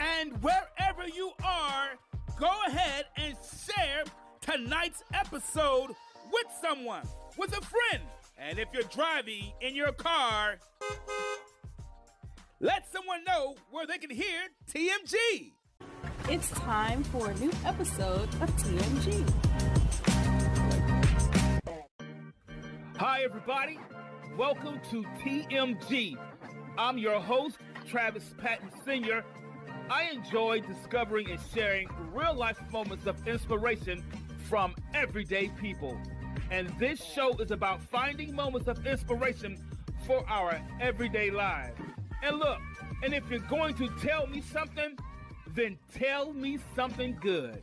And wherever you are, go ahead and share tonight's episode with someone, with a friend. And if you're driving in your car, let someone know where they can hear TMG. It's time for a new episode of TMG. Hi, everybody. Welcome to TMG. I'm your host, Travis Patton Sr. I enjoy discovering and sharing real life moments of inspiration from everyday people. And this show is about finding moments of inspiration for our everyday lives. And look, and if you're going to tell me something, then tell me something good.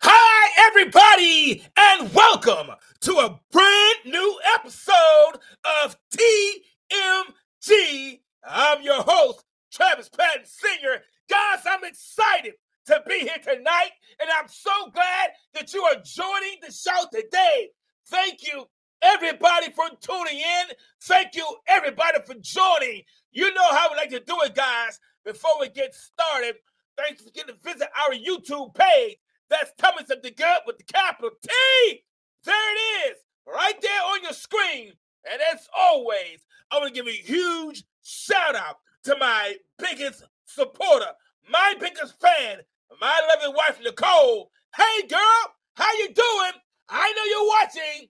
Hi, everybody, and welcome to a brand new episode of TMG. I'm your host, Travis Patton Sr. Guys, I'm excited to be here tonight, and I'm so glad that you are joining the show today. Thank you, everybody, for tuning in. Thank you, everybody, for joining. You know how we like to do it, guys. Before we get started, thanks for getting to visit our YouTube page. That's Thomas of the Good with the capital T. There it is, right there on your screen. And as always, I want to give a huge shout out to my biggest supporter, my biggest fan, my loving wife, Nicole. Hey, girl, how you doing? I know you're watching.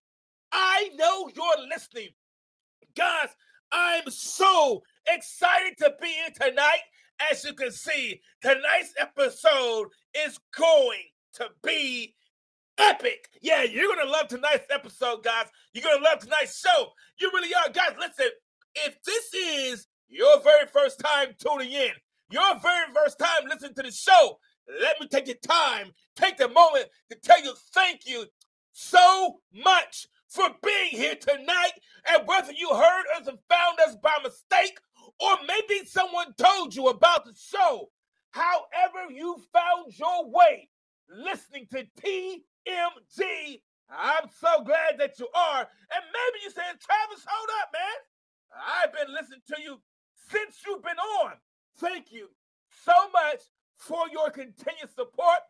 I know you're listening. Guys, I'm so excited to be here tonight. As you can see, tonight's episode is going to be epic. Yeah, you're going to love tonight's episode, guys. You're going to love tonight's show. You really are. Guys, listen, if this is your very first time tuning in, your very first time listening to the show, let me take the time, take the moment to tell you thank you so much for being here tonight. And whether you heard us and found us by mistake, or maybe someone told you about the show, however you found your way listening to TMG, I'm so glad that you are. And maybe you're saying, Travis, hold up, man. I've been listening to you since you've been on. Thank you so much for your continued support.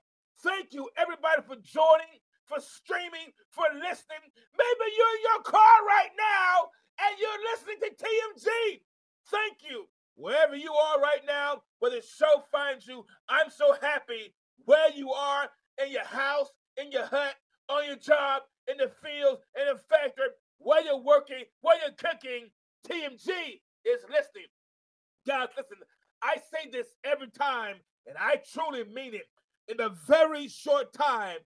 Thank you, everybody, for joining, for streaming, for listening. Maybe you're in your car right now and you're listening to TMG. Thank you. Wherever you are right now, where the show finds you, I'm so happy where you are in your house, in your hut, on your job, in the field, in the factory, where you're working, where you're cooking. TMG is listening. Guys, listen, I say this every time, and I truly mean it. In a very short time,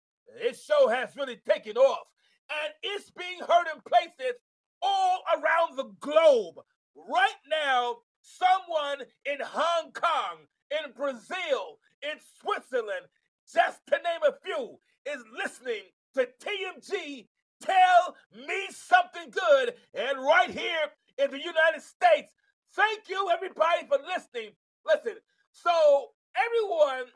this show has really taken off, and it's being heard in places all around the globe. Right now, someone in Hong Kong, in Brazil, in Switzerland, just to name a few, is listening to TMG Tell Me Something Good. And right here in the United States, thank you everybody for listening. Listen, so everyone,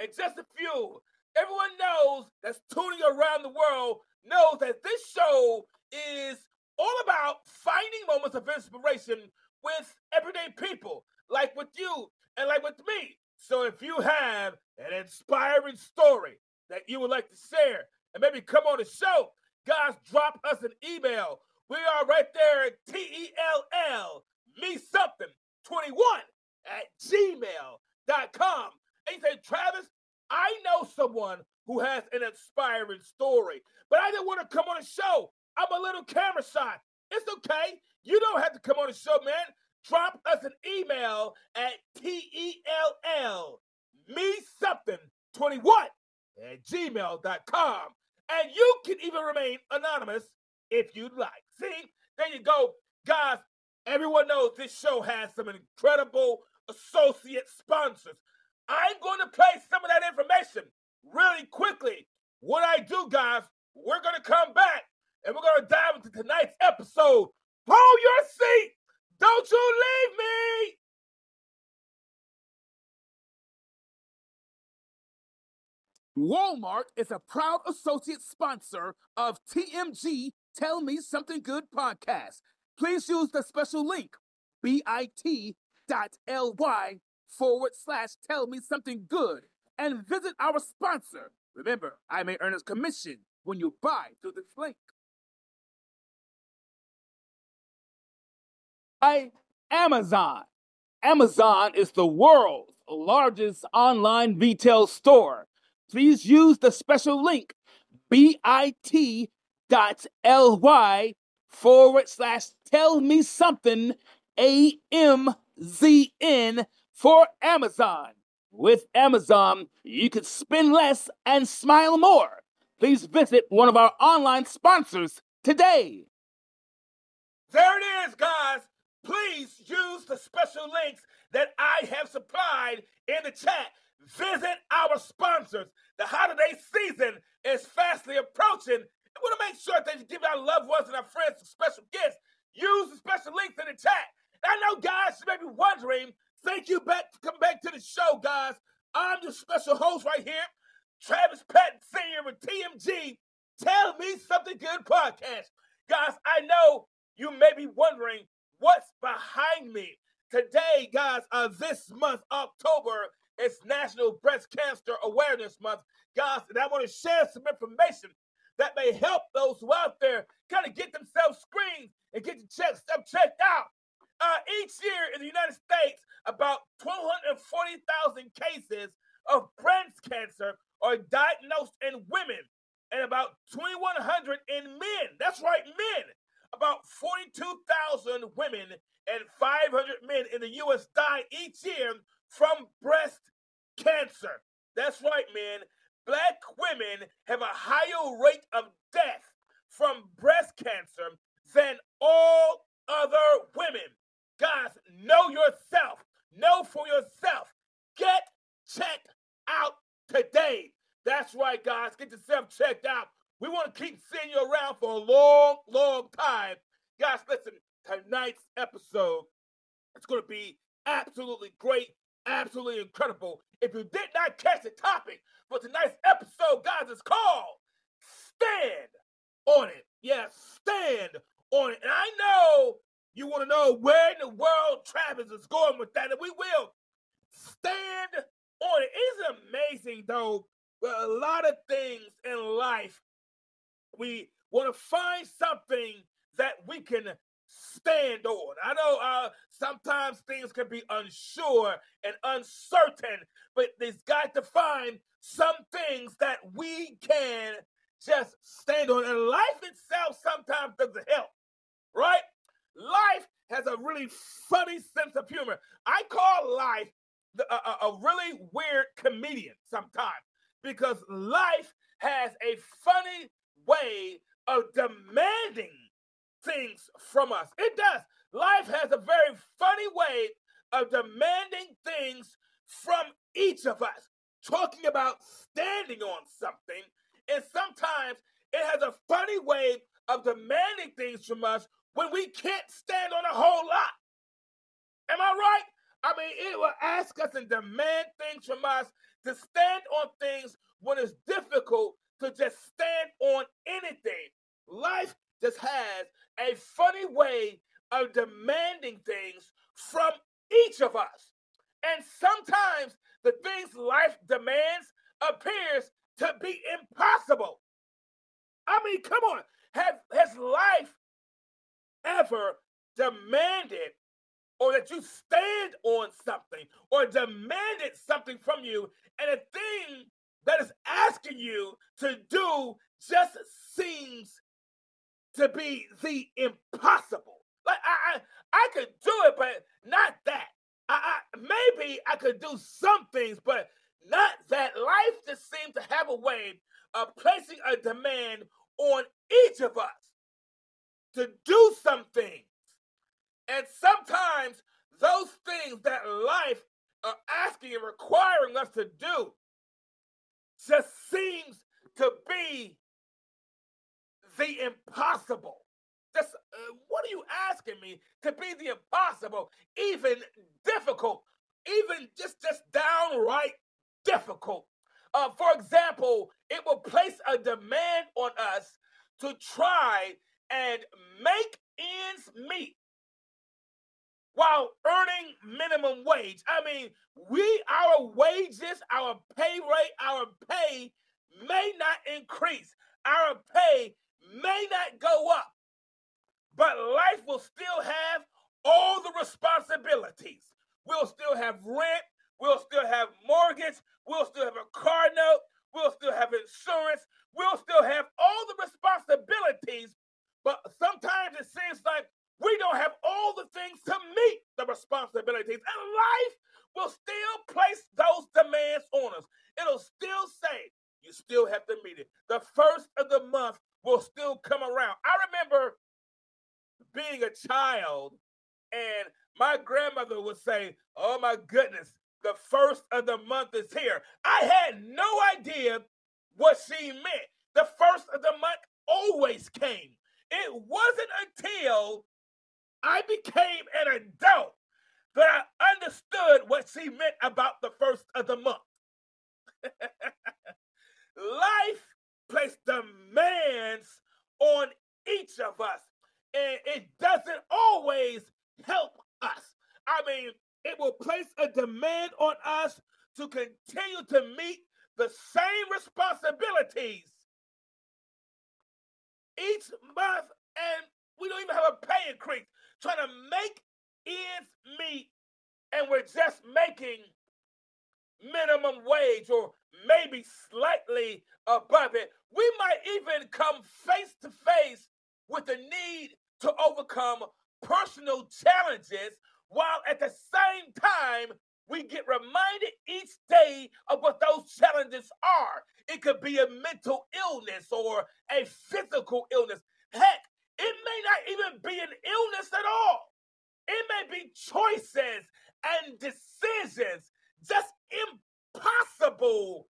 and just a few, everyone knows that's tuning around the world knows that this show is all about finding moments of inspiration with everyday people, like with you and like with me. So if you have an inspiring story that you would like to share and maybe come on the show, guys, drop us an email. We are right there at T E L L, me something 21 at gmail.com. And he said, Travis, I know someone who has an inspiring story, but I didn't want to come on the show. I'm a little camera shy. It's okay. You don't have to come on the show, man. Drop us an email at T E L L me something 21 at gmail.com. And you can even remain anonymous if you'd like. See, there you go. Guys, everyone knows this show has some incredible associate sponsors. I'm going to play some of that information really quickly. What I do, guys, we're going to come back and we're going to dive into tonight's episode. Hold your seat. Don't you leave me. Walmart is a proud associate sponsor of TMG Tell Me Something Good podcast. Please use the special link bit.ly forward slash tell me something good and visit our sponsor. Remember, I may earn a commission when you buy through this link. By Amazon. Amazon is the world's largest online retail store. Please use the special link bit.ly forward slash tell me something AMZN for Amazon. With Amazon, you can spend less and smile more. Please visit one of our online sponsors today. There it is, guys. Please use the special links that I have supplied in the chat. Visit our sponsors. The holiday season is fastly approaching. Make sure that you give our loved ones and our friends some special gifts. Use the special links in the chat. I know, guys, you may be wondering. Thank you back come back to the show, guys. I'm your special host right here, Travis Patton Sr. with TMG. Tell me something good podcast. Guys, I know you may be wondering what's behind me. Today, guys, uh, this month, October, is National Breast Cancer Awareness Month. Guys, and I want to share some information that may help those who out there kind of get themselves screened and get stuff checked out. Uh, each year in the United States, about 240,000 cases of breast cancer are diagnosed in women and about 2,100 in men. That's right, men. About 42,000 women and 500 men in the U.S. die each year from breast cancer. That's right, man. Black women have a higher rate of death from breast cancer than all other women. Guys, know yourself. Know for yourself. Get checked out today. That's right, guys. Get yourself checked out. We want to keep seeing you around for a long, long time. Guys, listen, tonight's episode is going to be absolutely great, absolutely incredible. If you did not catch the topic for tonight's episode, guys, it's called Stand on It. Yeah, stand on it. And I know you want to know where in the world Travis is going with that, and we will stand on it. It's amazing, though. A lot of things in life, we want to find something that we can stand on. I know uh, sometimes things can be unsure and uncertain, but there's got to find some things that we can just stand on. And life itself sometimes doesn't help, right? Life has a really funny sense of humor. I call life a, a, a really weird comedian sometimes because life has a funny way of demanding things from us. It does. Life has a very funny way of demanding things from each of us, talking about standing on something. And sometimes it has a funny way of demanding things from us when we can't stand on a whole lot. Am I right? I mean, it will ask us and demand things from us to stand on things when it's difficult to just stand on anything. Life just has a funny way of demanding things from each of us. And sometimes the things life demands appears to be impossible. I mean, come on. Have, has life ever demanded or that you stand on something or demanded something from you and a thing that is asking you to do just seems to be the impossible. Like I, I, I could do it, but not that. I, I, maybe I could do some things, but not that. Life just seems to have a way of placing a demand on each of us to do some things. And sometimes those things that life are asking and requiring us to do just seems to be the impossible. Just uh, what are you asking me to be the impossible, even difficult, even just just downright difficult? Uh, for example, it will place a demand on us to try and make ends meet while earning minimum wage. I mean, we our wages, our pay rate, our pay may not increase. Our pay may not go up. But life will still have all the responsibilities. We'll still have rent, we'll still have mortgage, we'll still have a car note, we'll still have insurance, we'll still have all the responsibilities. But sometimes it seems like we don't have all the things to meet the responsibilities. And life will still place those demands on us. It'll still say, you still have to meet it. The first of the month will still come around. I remember being a child and my grandmother would say, Oh my goodness, the first of the month is here. I had no idea what she meant. The first of the month always came. It wasn't until I became an adult that I understood what she meant about the first of the month. Life placed demands on each of us, and it doesn't always help us. I mean, it will place a demand on us to continue to meet the same responsibilities each month, and we don't even have a pay increase. Trying to make ends meet, and we're just making minimum wage or maybe slightly above it. We might even come face to face with the need to overcome personal challenges while at the same time we get reminded each day of what those challenges are. It could be a mental illness or a physical illness. Heck, it may not even be an illness at all. It may be choices and decisions, just impossible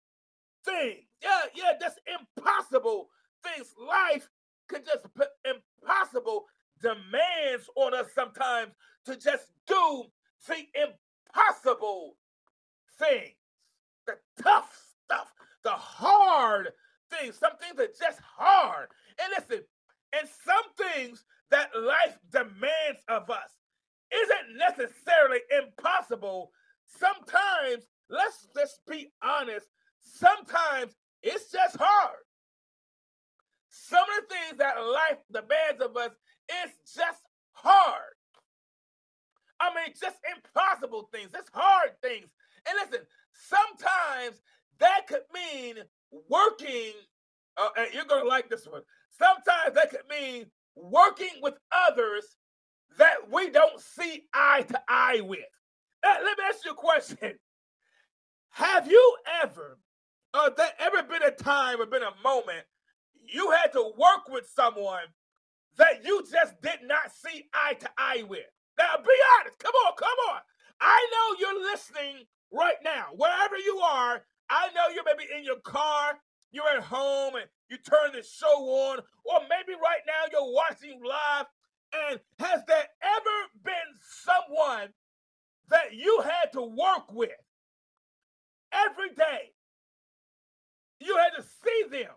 things. Yeah, yeah, just impossible things. Life could just put impossible demands on us sometimes to just do the impossible things, the tough stuff, the hard things. Some things are just hard. And listen, and some things that life demands of us isn't necessarily impossible. Sometimes, let's just be honest, sometimes it's just hard. Some of the things that life demands of us is just hard. I mean, just impossible things, just hard things. And listen, sometimes that could mean working, uh, and you're going to like this one. Sometimes that could mean working with others that we don't see eye to eye with. Let me ask you a question. Have you ever, uh, there ever been a time or been a moment you had to work with someone that you just did not see eye to eye with? Now, be honest. Come on, come on. I know you're listening right now, wherever you are. I know you're maybe in your car, you're at home, and you turn the show on, or maybe right now you're watching live. And has there ever been someone that you had to work with every day? You had to see them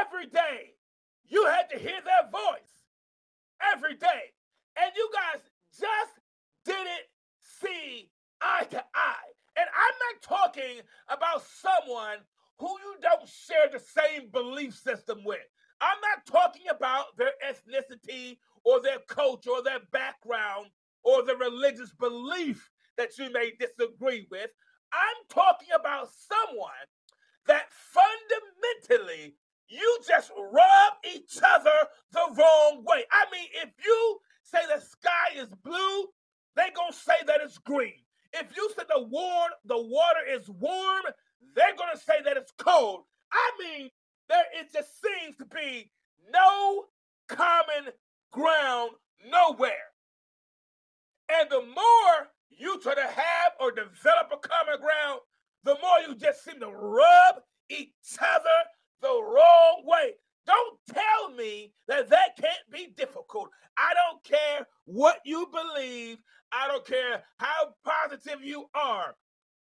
every day. You had to hear their voice every day. And you guys just didn't see eye to eye. And I'm not talking about someone who you don't share the same belief system with. I'm not talking about their ethnicity or their culture or their background or the religious belief that you may disagree with. I'm talking about someone that fundamentally you just rub each other the wrong way. I mean, if you say the sky is blue, they gonna say that it's green. If you say the warm, the water is warm, they're gonna say that it's cold. I mean, there it just seems to be no common ground nowhere. And the more you try to have or develop a common ground, the more you just seem to rub each other the wrong way. Don't tell me that that can't be difficult. I don't care what you believe. I don't care how positive you are.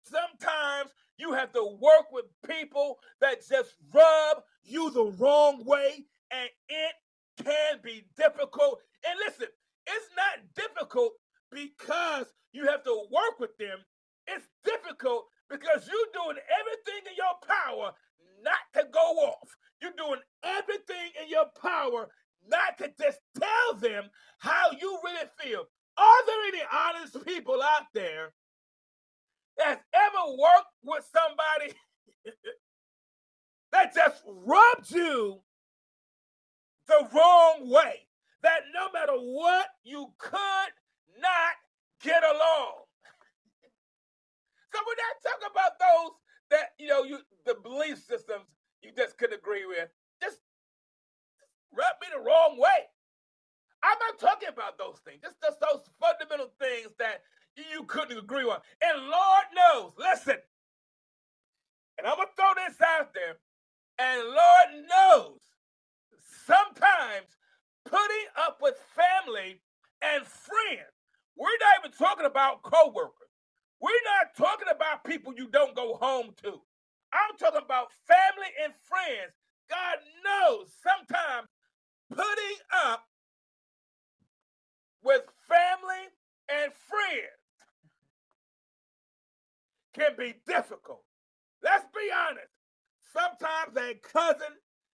Sometimes you have to work with people that just rub you the wrong way, and it can be difficult. And listen, it's not difficult because you have to work with them. It's difficult because you're doing everything in your power not to go off. You're doing everything in your power not to just tell them how you really feel. Are there any honest people out there that's ever worked with somebody that just rubbed you the wrong way? That no matter what, you could not get along. So we're not talking about those that you know you the belief systems you just couldn't agree with. Just, rub me the wrong way. I'm not talking about those things. Just, just those fundamental things that you couldn't agree on. And Lord knows, listen, and I'm gonna throw this out there, and Lord knows, sometimes putting up with family and friends, we're not even talking about co-workers. We're not talking about people you don't go home to. I'm talking about family and friends. God knows sometimes putting up with family and friends can be difficult. Let's be honest. Sometimes that cousin,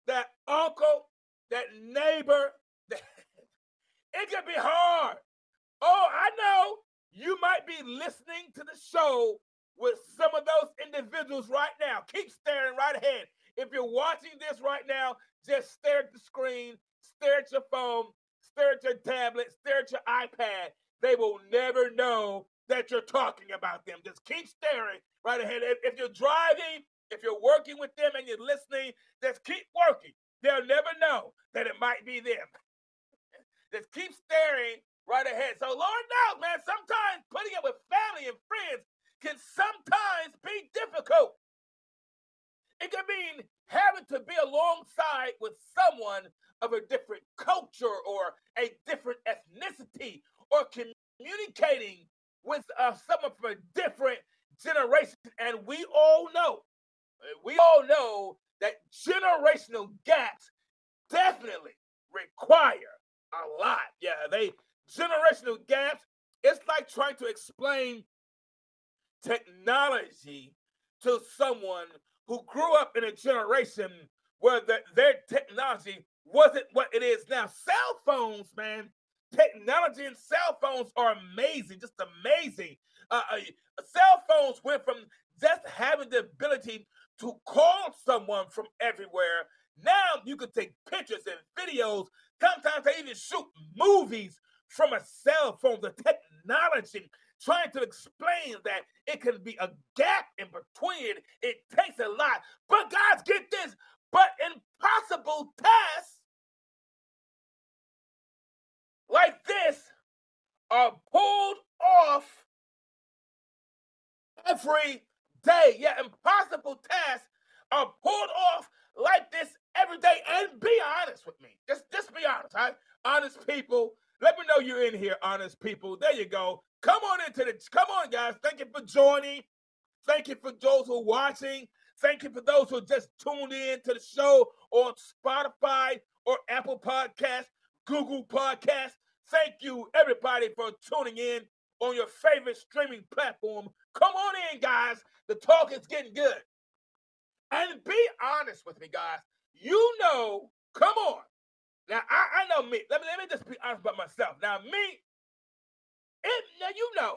that uncle, that neighbor, it can be hard. Oh, I know you might be listening to the show with some of those individuals right now. Keep staring right ahead. If you're watching this right now, just stare at the screen, stare at your phone, stare at your tablet, stare at your iPad. They will never know that you're talking about them. Just keep staring right ahead. If, you're driving, if you're working with them and you're listening, just keep working. They'll never know that it might be them. just keep staring right ahead. So, Lord knows, man, sometimes putting up with family and friends can sometimes be difficult. It can mean having to be alongside with someone of a different culture or a different ethnicity or communicating with uh, someone from a different generation. And we all know, we all know that generational gaps definitely require a lot. Yeah, they generational gaps, it's like trying to explain technology to someone who grew up in a generation where the, their technology wasn't what it is now. Cell phones, man, technology and cell phones are amazing, just amazing. Uh, uh, cell phones went from just having the ability to call someone from everywhere. Now you can take pictures and videos. Sometimes they even shoot movies from a cell phone, the technology, trying to explain that it can be a gap in between. It takes a lot. But guys, get this, but impossible tasks like this are pulled off every day. Yeah, impossible tasks are pulled off like this every day. And be honest with me. Just, just be honest, right? Honest people let me know you're in here, honest people. There you go. Come on into the. Come on, guys. Thank you for joining. Thank you for those who are watching. Thank you for those who just tuned in to the show on Spotify or Apple Podcasts, Google Podcasts. Thank you, everybody, for tuning in on your favorite streaming platform. Come on in, guys. The talk is getting good. And be honest with me, guys. You know, come on. Now I, I know me. Let me let me just be honest about myself. Now me, it now you know,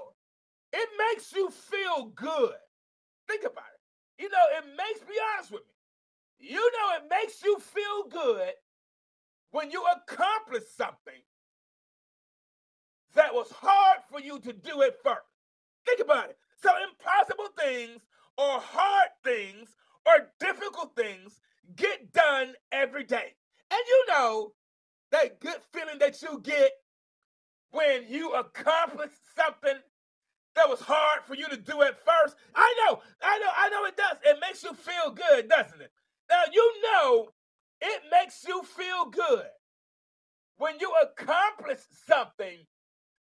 it makes you feel good. Think about it. you know, it makes be honest with me. You know, it makes you feel good when you accomplish something that was hard for you to do at first. Think about it. So, impossible things or hard things or difficult things get done every day. And you know that good feeling that you get when you accomplish something that was hard for you to do at first. I know, I know, I know it does. It makes you feel good, doesn't it? Now, you know it makes you feel good when you accomplish something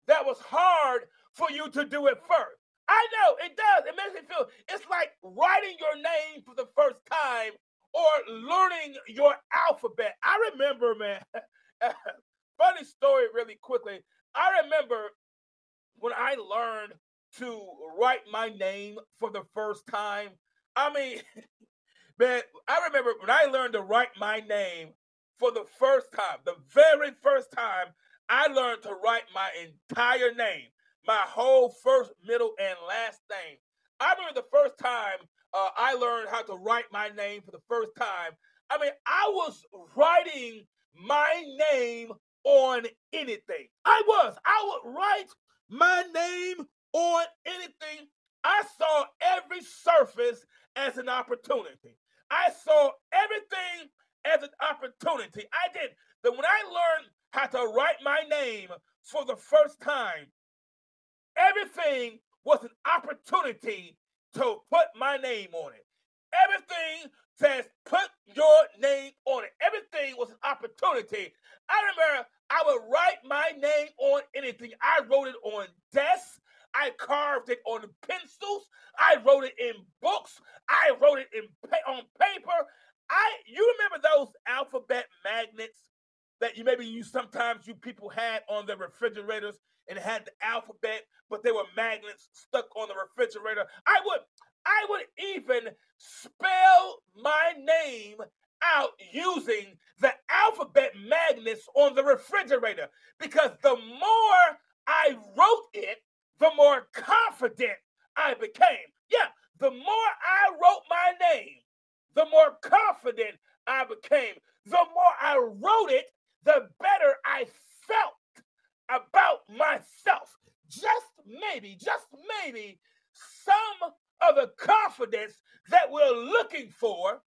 that was hard for you to do at first. I know it does. It makes me feel it's like writing your name for the first time or learning your alphabet. I remember, man, funny story really quickly. I remember when I learned to write my name for the first time. I mean, man, I remember when I learned to write my name for the first time, the very first time I learned to write my entire name, my whole first, middle, and last name. I remember the first time uh, I learned how to write my name for the first time. I mean, I was writing my name on anything. I was. I would write my name on anything. I saw every surface as an opportunity. I saw everything as an opportunity. I did. That when I learned how to write my name for the first time, everything was an opportunity to put my name on it. Everything says put your name on it. Everything was an opportunity. I remember I would write my name on anything. I wrote it on desks. I carved it on pencils. I wrote it in books. I wrote it in on paper. I you remember those alphabet magnets that you maybe you sometimes you people had on the refrigerators and had the alphabet, but they were magnets stuck on the refrigerator. I would I would even spell my name out using the alphabet magnets on the refrigerator because the more I wrote it, the more confident I became. Yeah, the more I wrote my name, the more confident I became. The more I wrote it, the better I felt about myself. Just maybe, just maybe, some of the confidence that we're looking for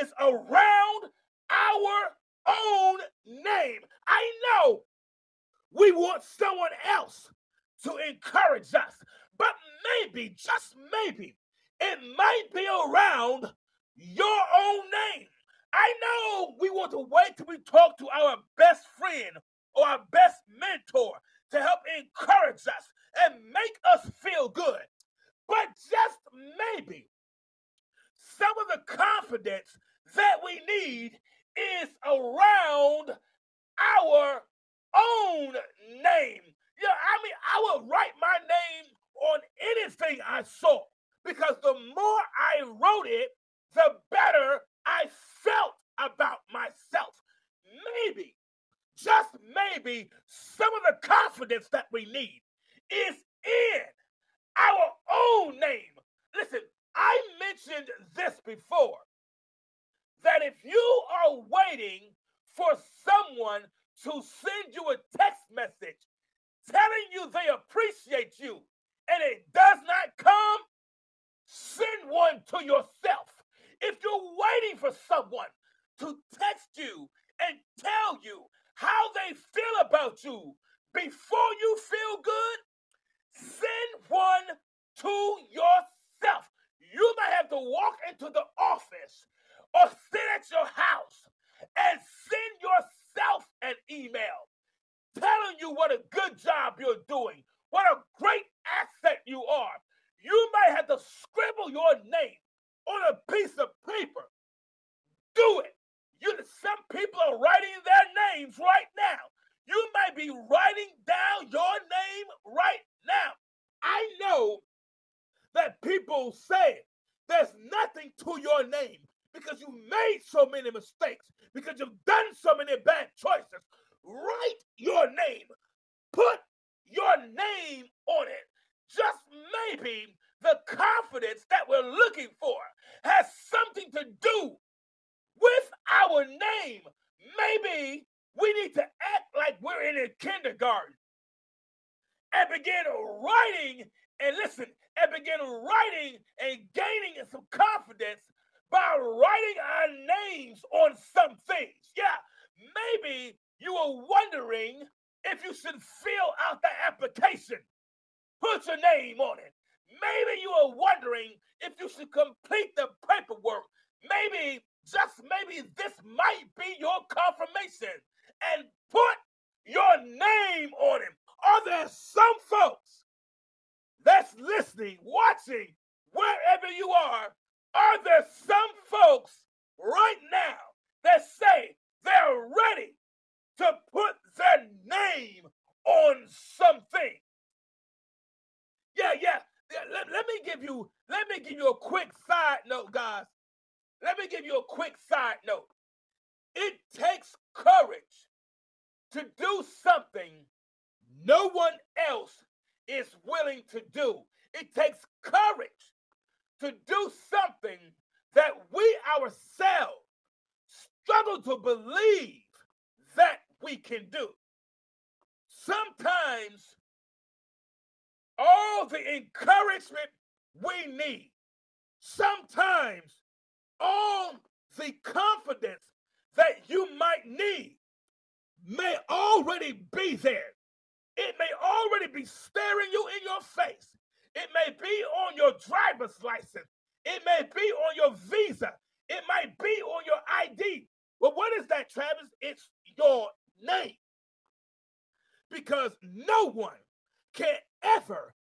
is around our own name. I know we want someone else to encourage us, but maybe, just maybe, it might be around your own name. I know we want to wait till we talk to our best friend or our best mentor to help encourage us and make us feel good. But just maybe some of the confidence that we need is around our own name. Yeah, I mean, I would write my name on anything I saw because the more I wrote it, the better I felt about myself. Maybe, just maybe, some of the confidence that we need is in our own name. Listen, I mentioned this before that if you are waiting for someone to send you a text message telling you they appreciate you and it does not come, send one to yourself. If you're waiting for someone to text you and tell you how they feel about you before you feel good, send one to yourself. You might have to walk into the office or sit at your house and send yourself an email telling you what a good job you're doing, what a great asset you are. You might have to scribble your name on a piece of paper. Do it. You, some people are writing their names right now. You might be writing down your name right now. I know that people say there's nothing to your name because you made so many mistakes, because you've done so many bad choices. Write your name, put your name on it. Just maybe the confidence that we're looking for has something to do with our name. Maybe we need to in kindergarten and begin writing and listen and begin writing and gaining some confidence by writing our names on some things. Yeah, maybe you are wondering if you should fill out the application. Put your name on it. Maybe you are wondering if you should complete the paperwork. Maybe, just maybe, this might be your confirmation. And put your name on him. Are there some folks that's listening, watching, wherever you are? Are there some folks right now that say they're ready to put their name on something? Yeah, yeah. Let, let me give you let me give you a quick side note, guys. Let me give you a quick side note. It takes courage to do something no one else is willing to do. It takes courage to do something that we ourselves struggle to believe that we can do. Sometimes all the encouragement we need, sometimes all the confidence that you might need may already be there. It may already be staring you in your face. It may be on your driver's license. It may be on your visa. It might be on your ID. Well, what is that, Travis? It's your name. Because no one can ever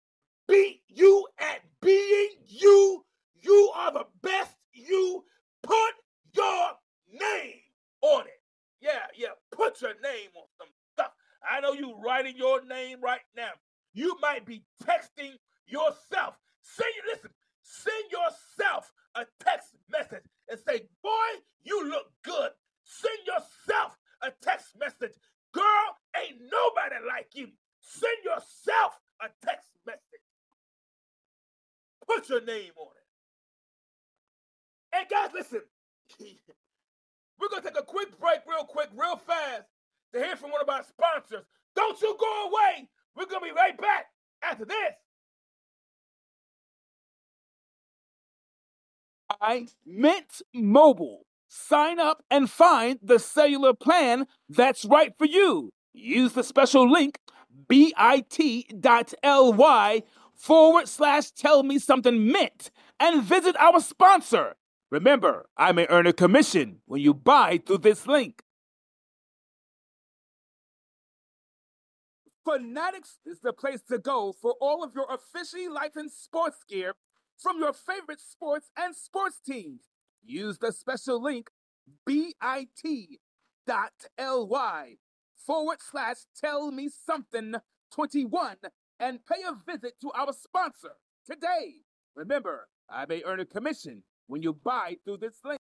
beat you at being you. You are the best you. Put your name on it. Yeah, yeah. Put your name on some stuff. I know you writing your name right now. You might be texting yourself. Send listen, send yourself a text message and say, Boy, you look good. Send yourself a text message. Girl, ain't nobody like you. Send yourself a text message. Put your name on it. And guys, listen. We're going to take a quick break, real quick, real fast, to hear from one of our sponsors. Don't you go away. We're going to be right back after this. I Mint Mobile. Sign up and find the cellular plan that's right for you. Use the special link bit.ly forward slash tell me something mint and visit our sponsor. Remember, I may earn a commission when you buy through this link. Fanatics is the place to go for all of your officially licensed sports gear from your favorite sports and sports teams. Use the special link bit.ly forward slash tell me something 21 and pay a visit to our sponsor today. Remember, I may earn a commission when you buy through this link.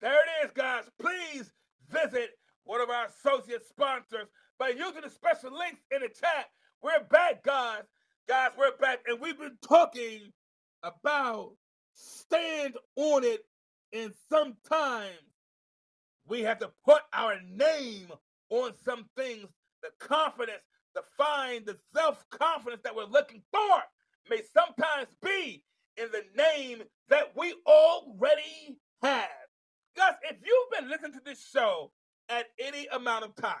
There it is, guys. Please visit one of our associate sponsors by using the special links in the chat. We're back, guys. Guys, we're back, and we've been talking about stand on it, and sometimes we have to put our name on some things, the confidence to find the self confidence that we're looking for may sometimes be in the name that we already have. Guys, if you've been listening to this show at any amount of time,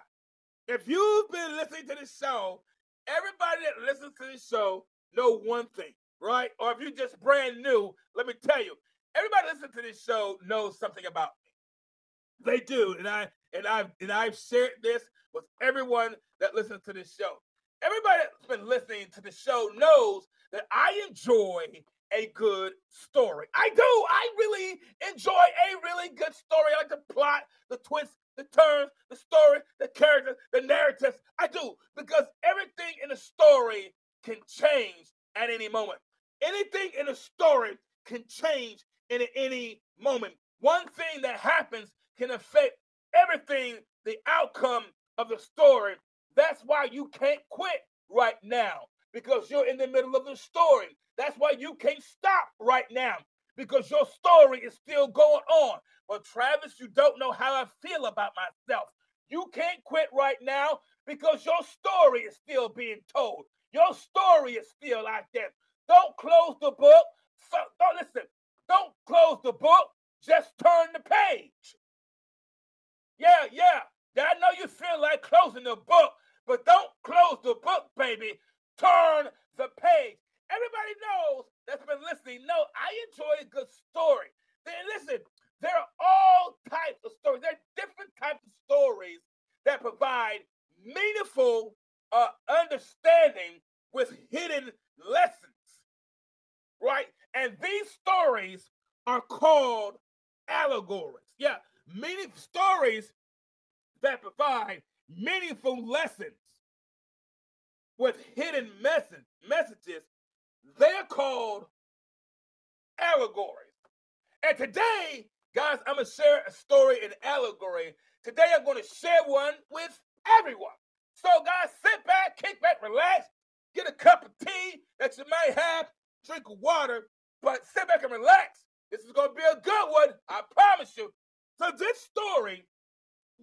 if you've been listening to this show, everybody that listens to this show know one thing, right? Or if you're just brand new, let me tell you, everybody listening to this show knows something about me. They do, and I and I've and I've shared this with everyone that listens to this show. Everybody that's been listening to the show knows that I enjoy a good story. I do. I really enjoy a really good story. I like the plot, the twists, the turns, the story, the characters, the narratives. I do because everything in a story can change at any moment. Anything in a story can change in any moment. One thing that happens can affect everything, the outcome of the story. That's why you can't quit right now. Because you're in the middle of the story. That's why you can't stop right now because your story is still going on. But Travis, you don't know how I feel about myself. You can't quit right now because your story is still being told. Your story is still out there. Don't close the book. So, don't listen. Don't close the book. Just turn the page. Yeah, yeah. I know you feel like closing the book, but don't close the book, baby. Turn the page. Everybody knows that's been listening. No, I enjoy a good story. Then listen, there are all types of stories. There are different types of stories that provide meaningful uh, understanding with hidden lessons, right? And these stories are called allegories. Yeah, meaning stories that provide meaningful lessons with hidden message, messages. They're called allegories. And today, guys, I'm going to share a story in allegory. Today, I'm going to share one with everyone. So, guys, sit back, kick back, relax, get a cup of tea that you might have, drink water, but sit back and relax. This is going to be a good one, I promise you. So, this story,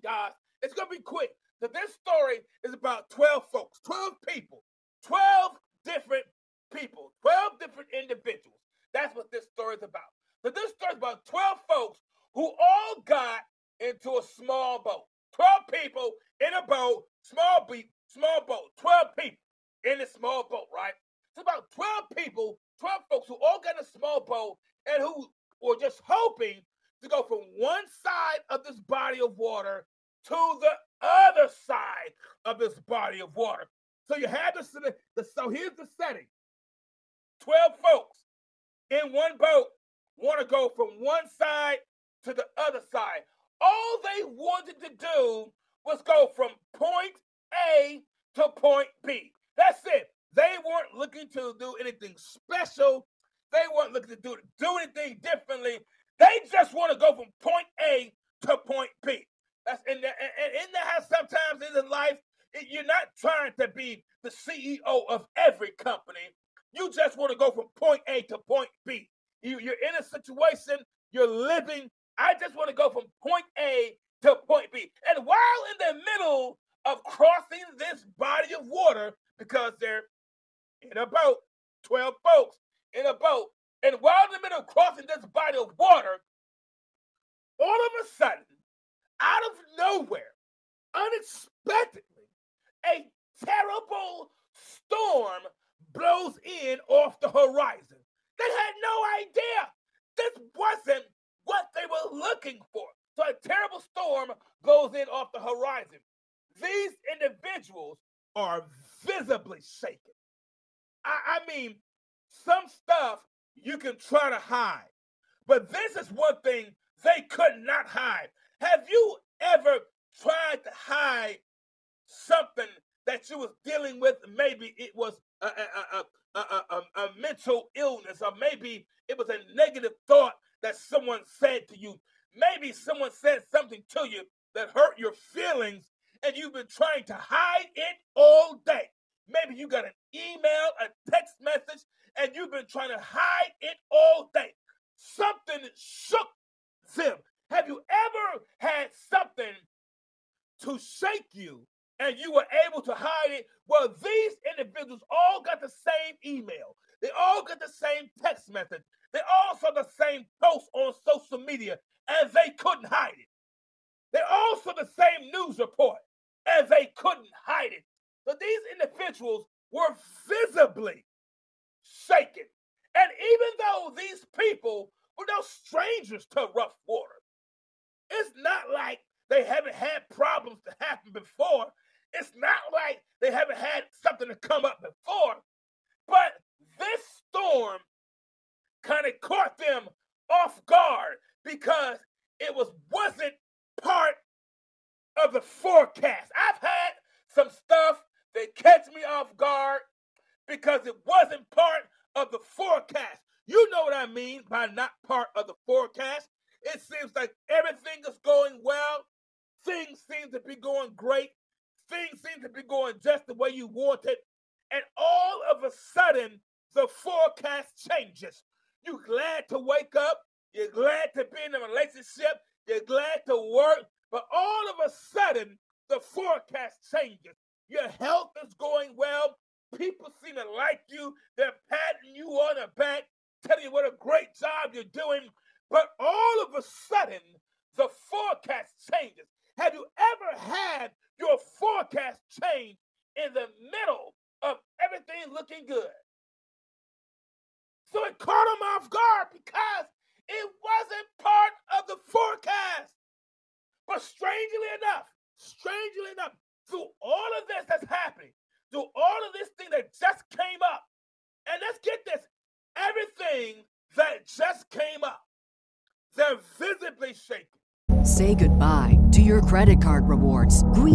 guys, it's going to be quick. So, this story is about 12 folks, 12 people, 12 different people, 12 different individuals. That's what this story is about. So, this story is about 12 folks who all got into a small boat. 12 people in a boat, small beat, small boat, 12 people in a small boat, right? It's about 12 people, 12 folks who all got in a small boat and who were just hoping to go from one side of this body of water to the other side of this body of water. So you had to the so here's the setting. 12 folks in one boat want to go from one side to the other side. All they wanted to do was go from point A to point B. That's it. They weren't looking to do anything special. They weren't looking to do, do anything differently. They just want to go from point A to point B. That's in there. And in there how sometimes in life, you're not trying to be the CEO of every company. You just want to go from point A to point B. You, you're in a situation, you're living. I just want to go from point A to point B. And while in the middle of crossing this body of water, because they're in a boat, 12 folks in a boat, and while in the middle of crossing this body of water, all of a sudden, out of nowhere, unexpectedly, a terrible storm blows in off the horizon. They had no idea this wasn't what they were looking for. So a terrible storm blows in off the horizon. These individuals are visibly shaken. I, I mean, some stuff you can try to hide, but this is one thing they could not hide. Have you ever tried to hide something that you was dealing with? Maybe it was a, a, a, a, a mental illness, or maybe it was a negative thought that someone said to you. Maybe someone said something to you that hurt your feelings, and you've been trying to hide it all day. Maybe you got an email, a text message, and you've been trying to hide it all day. Something shook them. Have you ever had something to shake you and you were able to hide it? Well, these individuals all got the same email. They all got the same text message. They all saw the same post on social media and they couldn't hide it. They all saw the same news report and they couldn't hide it. But these individuals were visibly shaken. And even though these people were no strangers to rough water, it's not like they haven't had problems to happen before. It's not like they haven't had something to come up before. But this storm kind of caught them off guard because it was wasn't part of the forecast. I've had some stuff that catch me off guard because it wasn't part of the forecast. You know what I mean by not part of the forecast. It seems like everything is going well. Things seem to be going great. Things seem to be going just the way you want it. and all of a sudden the forecast changes. You're glad to wake up, you're glad to be in a relationship, you're glad to work, but all of a sudden the forecast changes. Your health is going well. People seem to like you. They're patting you on the back, telling you what a great job you're doing. But all of a sudden, the forecast changes. Have you ever had your forecast change in the middle of everything looking good? So it caught him off guard because it wasn't part of the forecast. But strangely enough, strangely enough, through all of this that's happening, through all of this thing that just came up, and let's get this everything that just came up, they're visibly shaking. Say goodbye to your credit card rewards. Greedy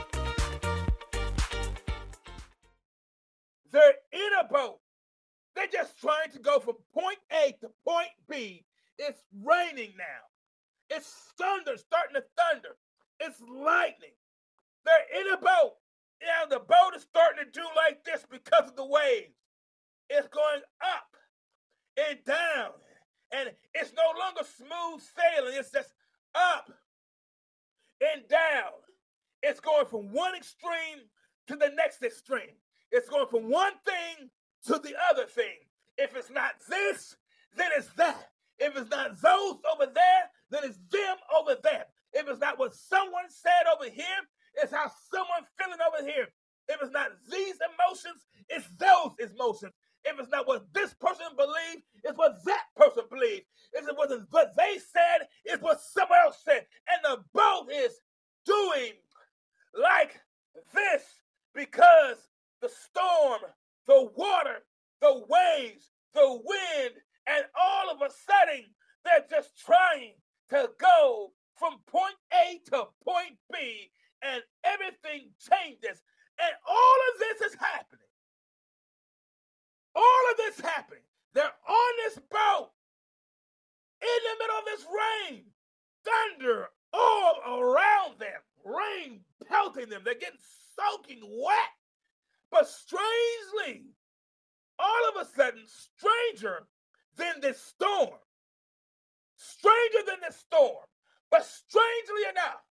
In a boat. They're just trying to go from point A to point B. It's raining now. It's thunder, starting to thunder. It's lightning. They're in a boat. Now the boat is starting to do like this because of the waves. It's going up and down. And it's no longer smooth sailing. It's just up and down. It's going from one extreme to the next extreme. It's going from one thing to the other thing. If it's not this, then it's that. If it's not those over there, then it's them over there. If it's not what someone said over here, it's how someone feeling over here. If it's not these emotions, it's those emotions. If it's not what this person believes, it's what that person believes. If it wasn't what they said, it's what someone else said. And the boat is doing like this because the storm, the water, the waves, the wind, and all of a sudden they're just trying to go from point A to point B, and everything changes. And all of this is happening. All of this happening. They're on this boat in the middle of this rain, thunder all around them, rain pelting them. They're getting soaking wet. But strangely, all of a sudden, stranger than this storm, stranger than this storm, but strangely enough,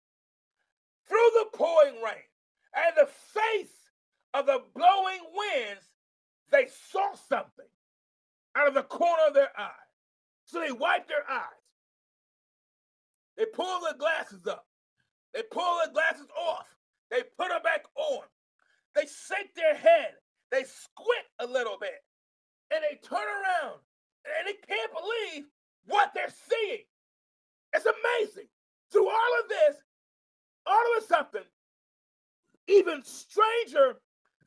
through the pouring rain and the face of the blowing winds, they saw something out of the corner of their eye. So they wiped their eyes. They pulled their glasses up. They pulled their glasses off. They put them back on. They shake their head. They squint a little bit. And they turn around. And they can't believe what they're seeing. It's amazing. Through all of this, all of sudden, even stranger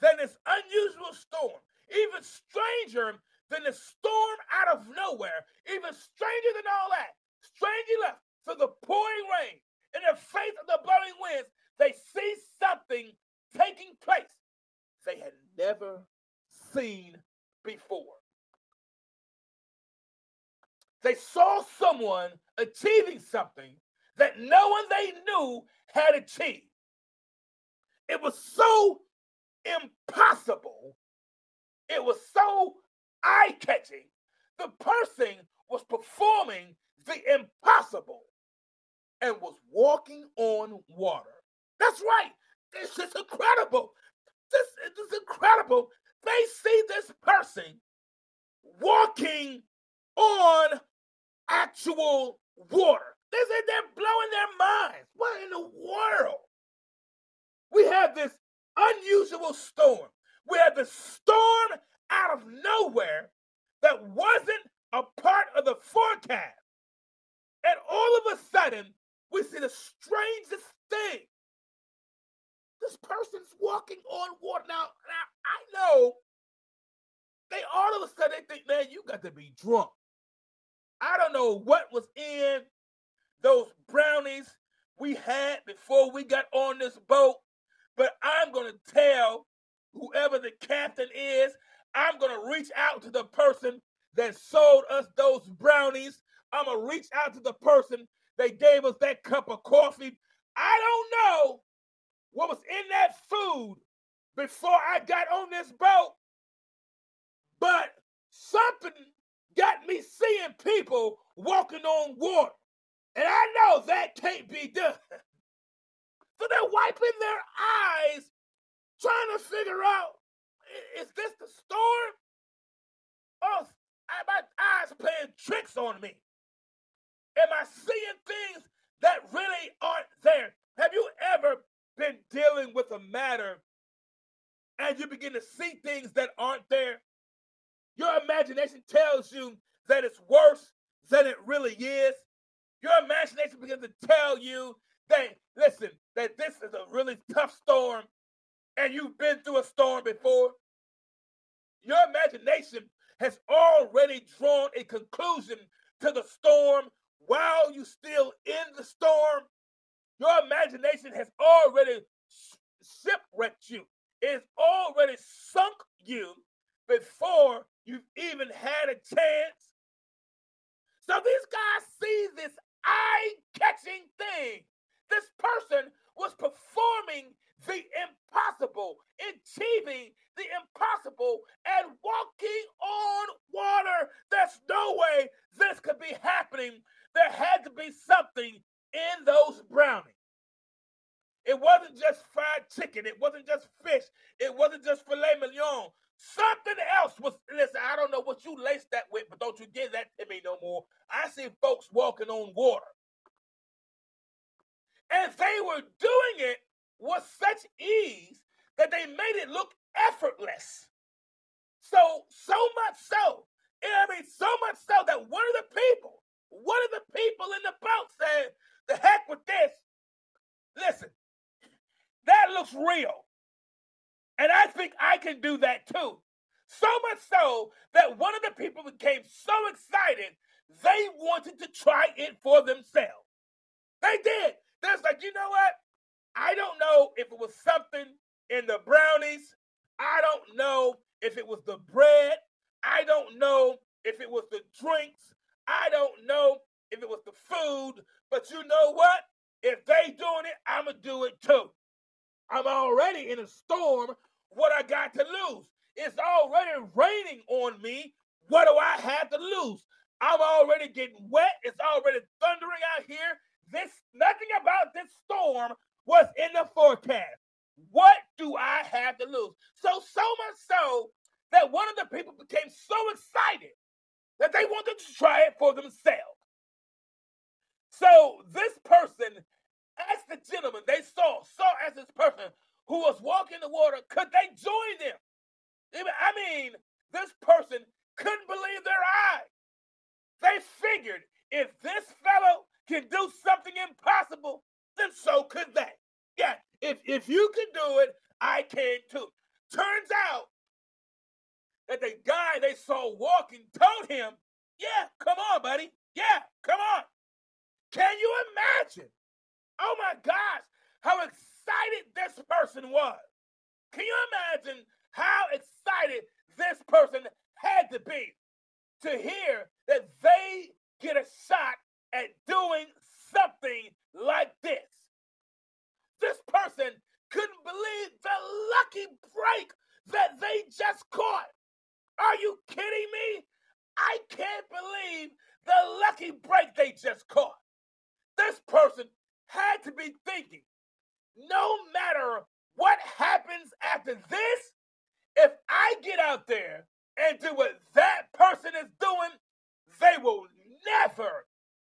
than this unusual storm, even stranger than the storm out of nowhere, even stranger than all that, strangely enough, for the pouring rain, in the face of the blowing winds, they see something taking place they had never seen before. they saw someone achieving something that no one they knew had achieved. It was so impossible. It was so eye catching. The person was performing the impossible and was walking on water. That's right. This is incredible. This, this is incredible. They see this person walking on actual water. They say they're blowing their minds. What in the world? We have this unusual storm. We have the storm out of nowhere that wasn't a part of the forecast. And all of a sudden, we see the strangest thing. This person's walking on water. Now, now I know they all of a sudden they think, man, you got to be drunk. I don't know what was in those brownies we had before we got on this boat, but I'm going to tell whoever the captain is, I'm going to reach out to the person that sold us those brownies. I'm going to reach out to the person that gave us that cup of coffee. I don't know what was in that food before I got on this boat, but something got me seeing people walking on water. And I know that can't be done. So they're wiping their eyes, trying to figure out is this the storm? Oh, my eyes playing tricks on me. Am I seeing things that really aren't there? Have you ever been dealing with a matter and you begin to see things that aren't there? Your imagination tells you that it's worse than it really is. Your imagination begins to tell you that, listen, that this is a really tough storm and you've been through a storm before. Your imagination has already drawn a conclusion to the storm while you're still in the storm. Your imagination has already shipwrecked you. It's already sunk you before you've even had a chance. So these guys see this eye catching thing. This person was performing the impossible, achieving the impossible, and walking on water. There's no way this could be happening. There had to be something in those brownies. It wasn't just fried chicken. It wasn't just fish. It wasn't just filet mignon. Something else was, listen, I don't know what you laced that with, but don't you give that to me no more. I see folks walking on water. And they were doing it with such ease that they made it look effortless. So, so much so, I mean, so much so that one of the people, one of the people in the boat said, the heck with this. Listen, that looks real. And I think I can do that too. So much so that one of the people became so excited, they wanted to try it for themselves. They did. They're like, you know what? I don't know if it was something in the brownies. I don't know if it was the bread. I don't know if it was the drinks. I don't know if it was the food. But you know what? If they doing it, I'ma do it too. I'm already in a storm. What I got to lose? It's already raining on me. What do I have to lose? I'm already getting wet. It's already thundering out here. This nothing about this storm was in the forecast. What do I have to lose? So so much so that one of the people became so excited that they wanted to try it for themselves. So this person as the gentleman they saw, saw as this person who was walking the water, could they join them? I mean, this person couldn't believe their eyes. They figured if this fellow can do something impossible, then so could they. Yeah, if, if you can do it, I can too. Turns out that the guy they saw walking told him, Yeah, come on, buddy. Yeah, come on. Can you imagine Oh my gosh, how excited this person was. Can you imagine how excited this person had to be to hear that they get a shot at doing something like this. This person couldn't believe the lucky break that they just caught. Are you kidding me? I can't believe the lucky break they just caught. This person had to be thinking no matter what happens after this, if I get out there and do what that person is doing, they will never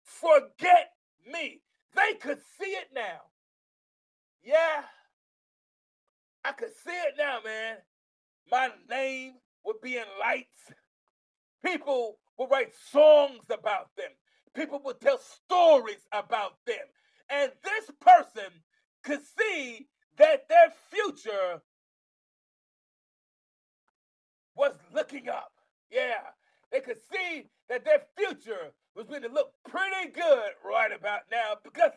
forget me. They could see it now. Yeah, I could see it now, man. My name would be in lights. People would write songs about them. People would tell stories about them. And this person could see that their future was looking up. Yeah, they could see that their future was going to look pretty good right about now because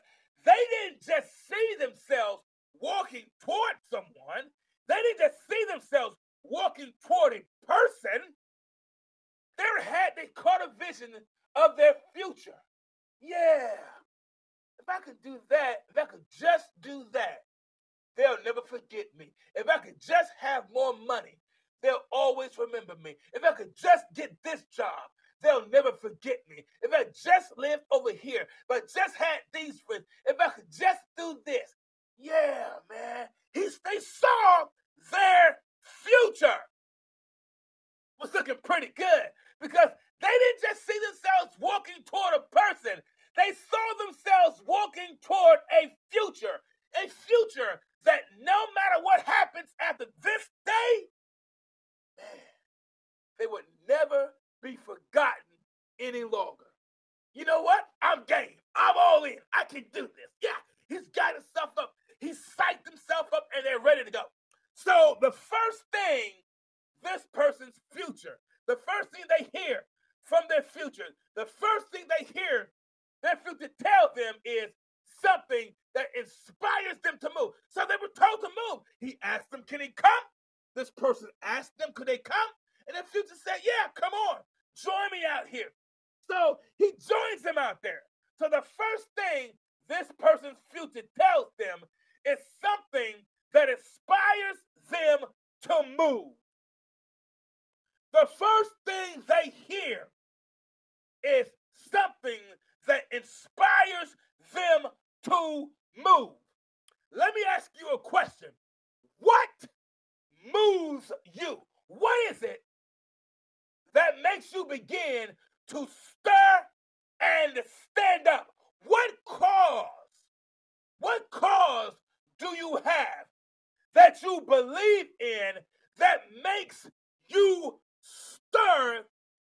that you believe in that makes you stir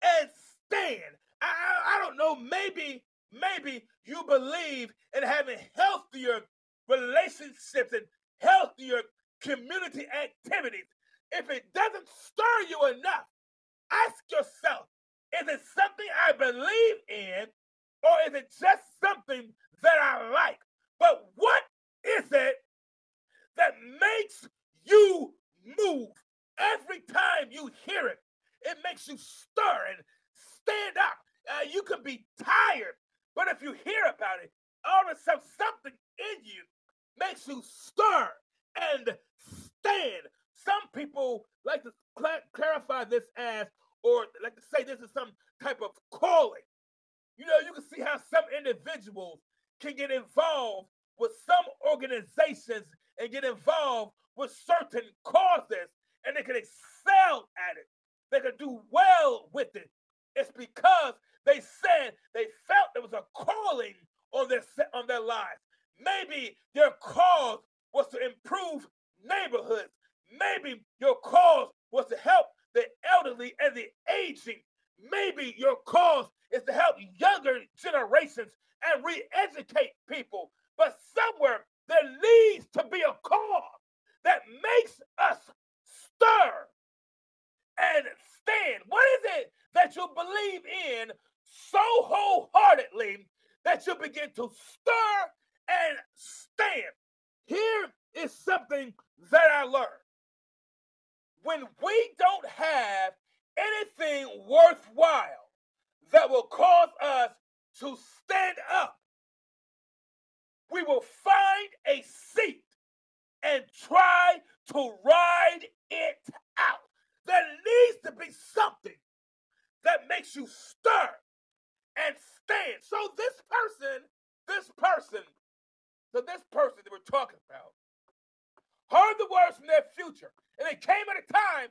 and stand? I, I, don't know, maybe Maybe you believe in having healthier relationships and healthier community activities. If it doesn't stir you enough, ask yourself is it something I believe in or is it just something that I like? But what is it that makes you move every time you hear it? It makes you stir and stand up. Uh, you could be tired but if you hear about it, all of a sudden something in you makes you stir and stand. Some people like to cl- clarify this as, or like to say this is some type of calling. You know, you can see how some individuals can get involved with some organizations and get involved with certain causes and they can excel at it. They can do well with it. It's because they said they felt there was a calling on their on their lives. Maybe your cause was to improve neighborhoods. Maybe your cause was to help the elderly and the aging. Maybe your cause is to help younger generations and re-educate people. But somewhere there needs to be a cause that makes us stir and stand. What is it that you believe in so wholeheartedly that you begin to stir and stand. Here is something that I learned. When we don't have anything worthwhile that will cause us to stand up. We will find a seat and try to ride it out. There needs to be something that makes you stir and stand. So this person, this person, so this person that we're talking about heard the words from their future. And they came at a time,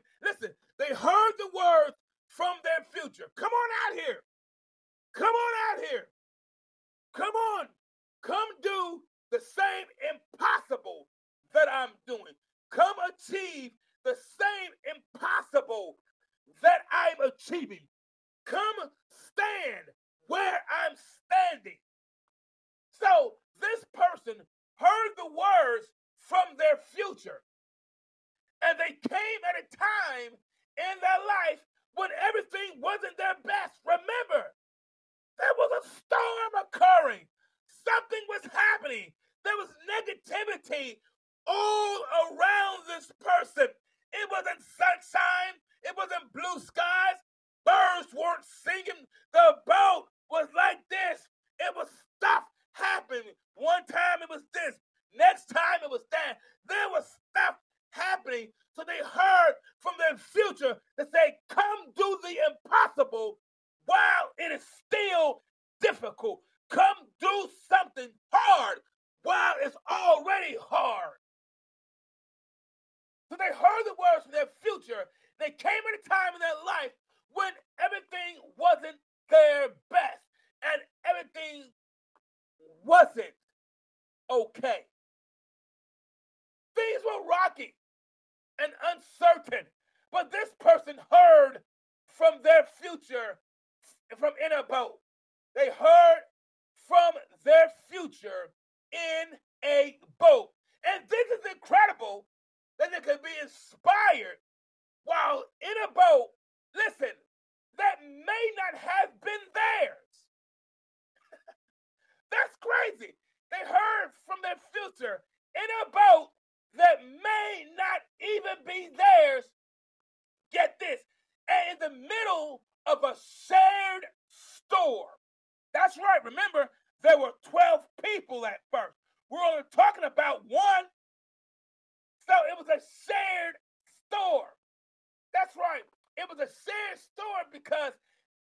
because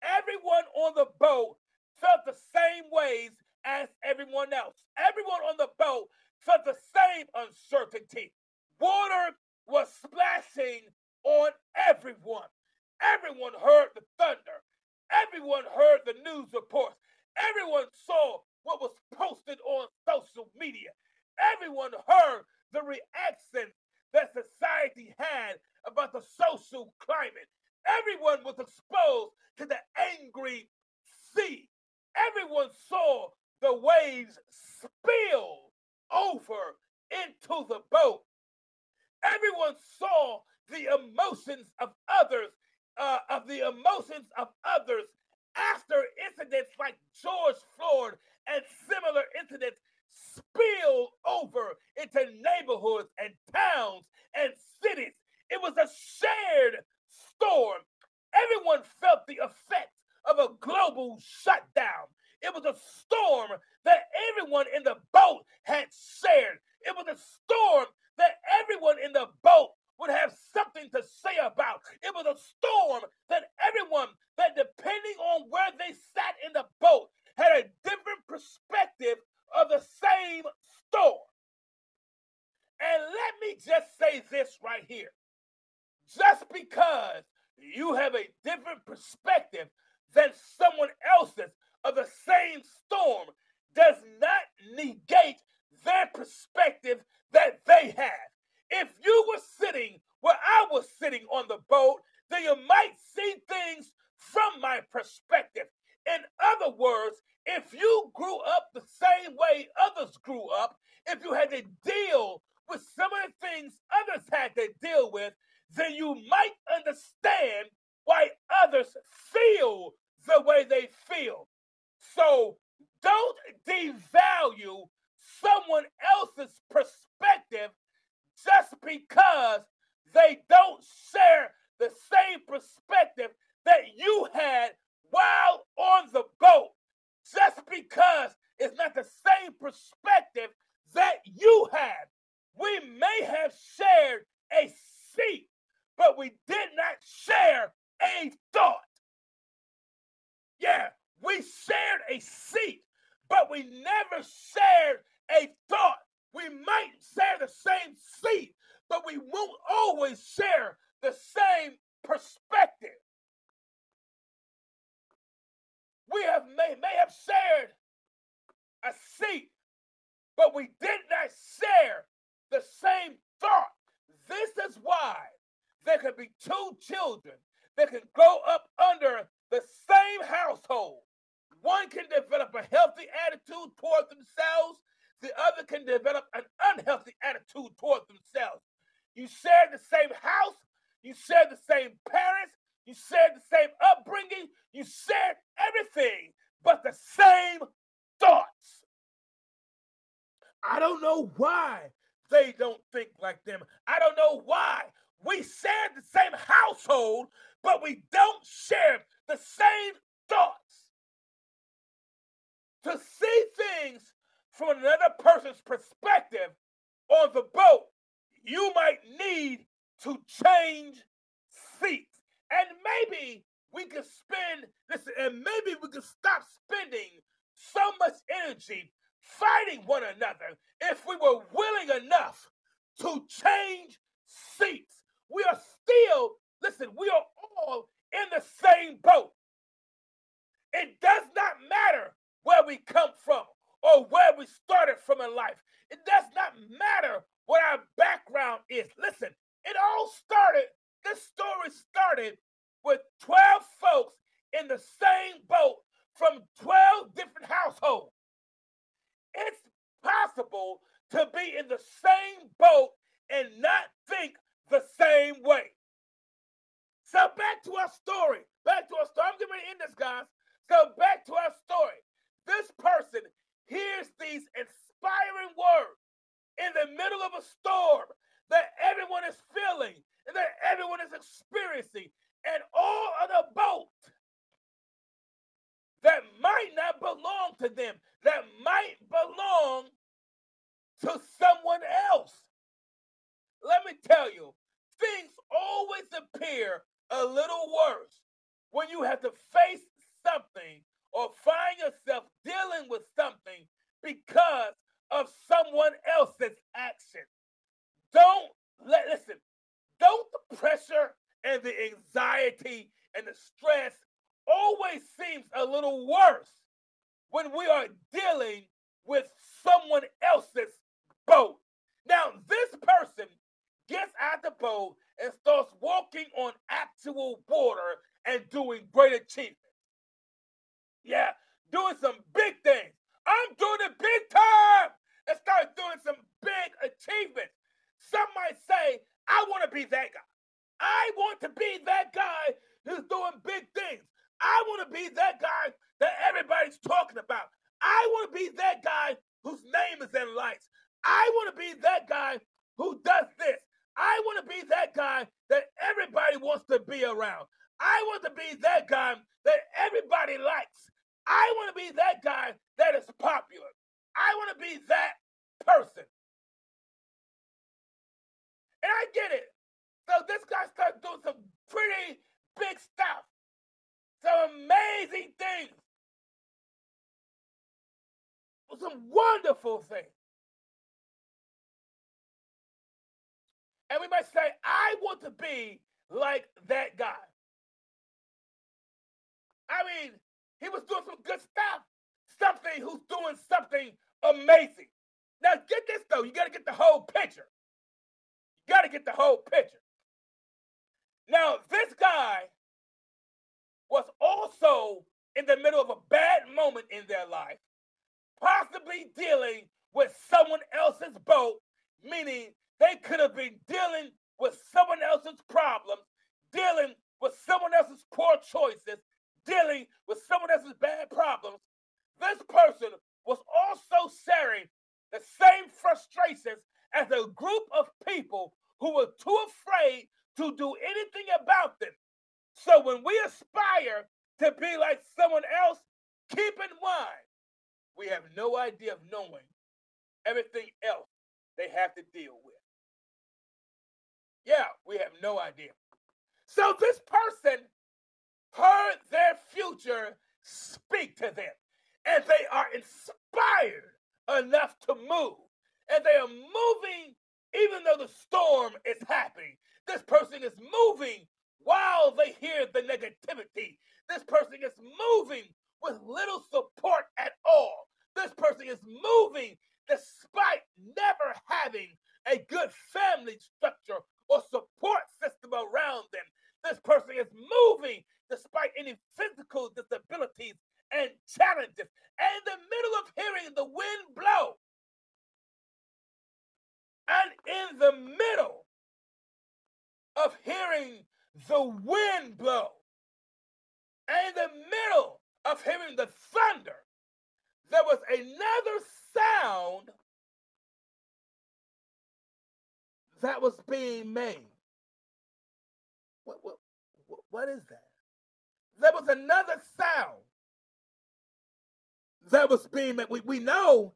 everyone on the boat felt the same ways as everyone else. Everyone on the boat felt the same uncertainty. Water was splashing on everyone. Everyone heard the thunder. Everyone heard the news reports. Everyone saw what was posted on social media. Everyone heard the reaction that society had about the social climate. Everyone was exposed to the angry sea. Everyone saw the waves spill over into the boat. Everyone saw the emotions of others, uh, of the emotions of others after incidents like George Floyd and similar incidents spill over into neighborhoods and towns and cities. It was a shared storm. Everyone felt the effects of a global shutdown. It was a storm that everyone in the boat had shared. It was a storm that everyone in the boat would have something to say about. It was a storm that everyone, that depending on where they sat in the boat, had a different perspective of the same storm. And let me just say this right here. Just because you have a different perspective than someone else's of the same storm does not negate their perspective that they have. If you were sitting where I was sitting on the boat, then you might see things from my perspective. In other words, if you grew up the same way others grew up, if you had to deal with some of the things others had to deal with, then you might understand why others feel the way they feel. So don't devalue someone else's perspective just because they don't share the same perspective that you had while on the boat. just because it's not the same perspective that you have. We may have shared a seat, but we did not share a thought. Yeah, we shared a seat, but we never shared a thought. We might share the same seat, but we won't always share the same perspective. We have may, may have shared a seat, but we did not share the same thought. This is why there can be two children that can grow up under the same household. One can develop a healthy attitude toward themselves, the other can develop an unhealthy attitude toward themselves. You share the same house, you share the same parents, you share the same upbringing, you share everything but the same thoughts. I don't know why they don't think like them. I don't know why we share the same household, but we don't share the same thoughts. To see things from another person's perspective on the boat, you might need to change seats. And maybe we could spend, listen, and maybe we could stop spending so much energy fighting one another if we were willing enough to change seats. We are still, listen, we are all in the same boat. It does not matter where we come from or where we started from in life. It does not matter what our background is. Listen, it all started, this story started with 12 folks in the same boat from 12 different households. It's possible to be in the same boat and not think the same way. So back to our story. Back to our story. I'm to end this, guys. So back to our story. This person hears these inspiring words in the middle of a storm that everyone is feeling and that everyone is experiencing, meaning they could have been dealing with someone else's problems, dealing with someone else's poor choices, dealing with someone else's bad problems. This person was also sharing the same frustrations as a group of people who were too afraid to do anything about them. So when we aspire to be like someone else, keep in mind, we have no idea of knowing everything else they have to deal with. Yeah, we have no idea. So this person heard their future speak to them, and they are inspired enough to move. And they are moving even though the storm is happening. This person is moving while they hear the negativity. This person is moving with little support at all. This person is moving despite never having a good family structure or support system around them. This person is moving despite any physical disabilities and challenges. And in the middle of hearing the wind blow, and in the middle of hearing the wind blow, and in the middle of hearing the thunder, there was another sound that was being made. What, what, what is that? There was another sound that was being made. We, we know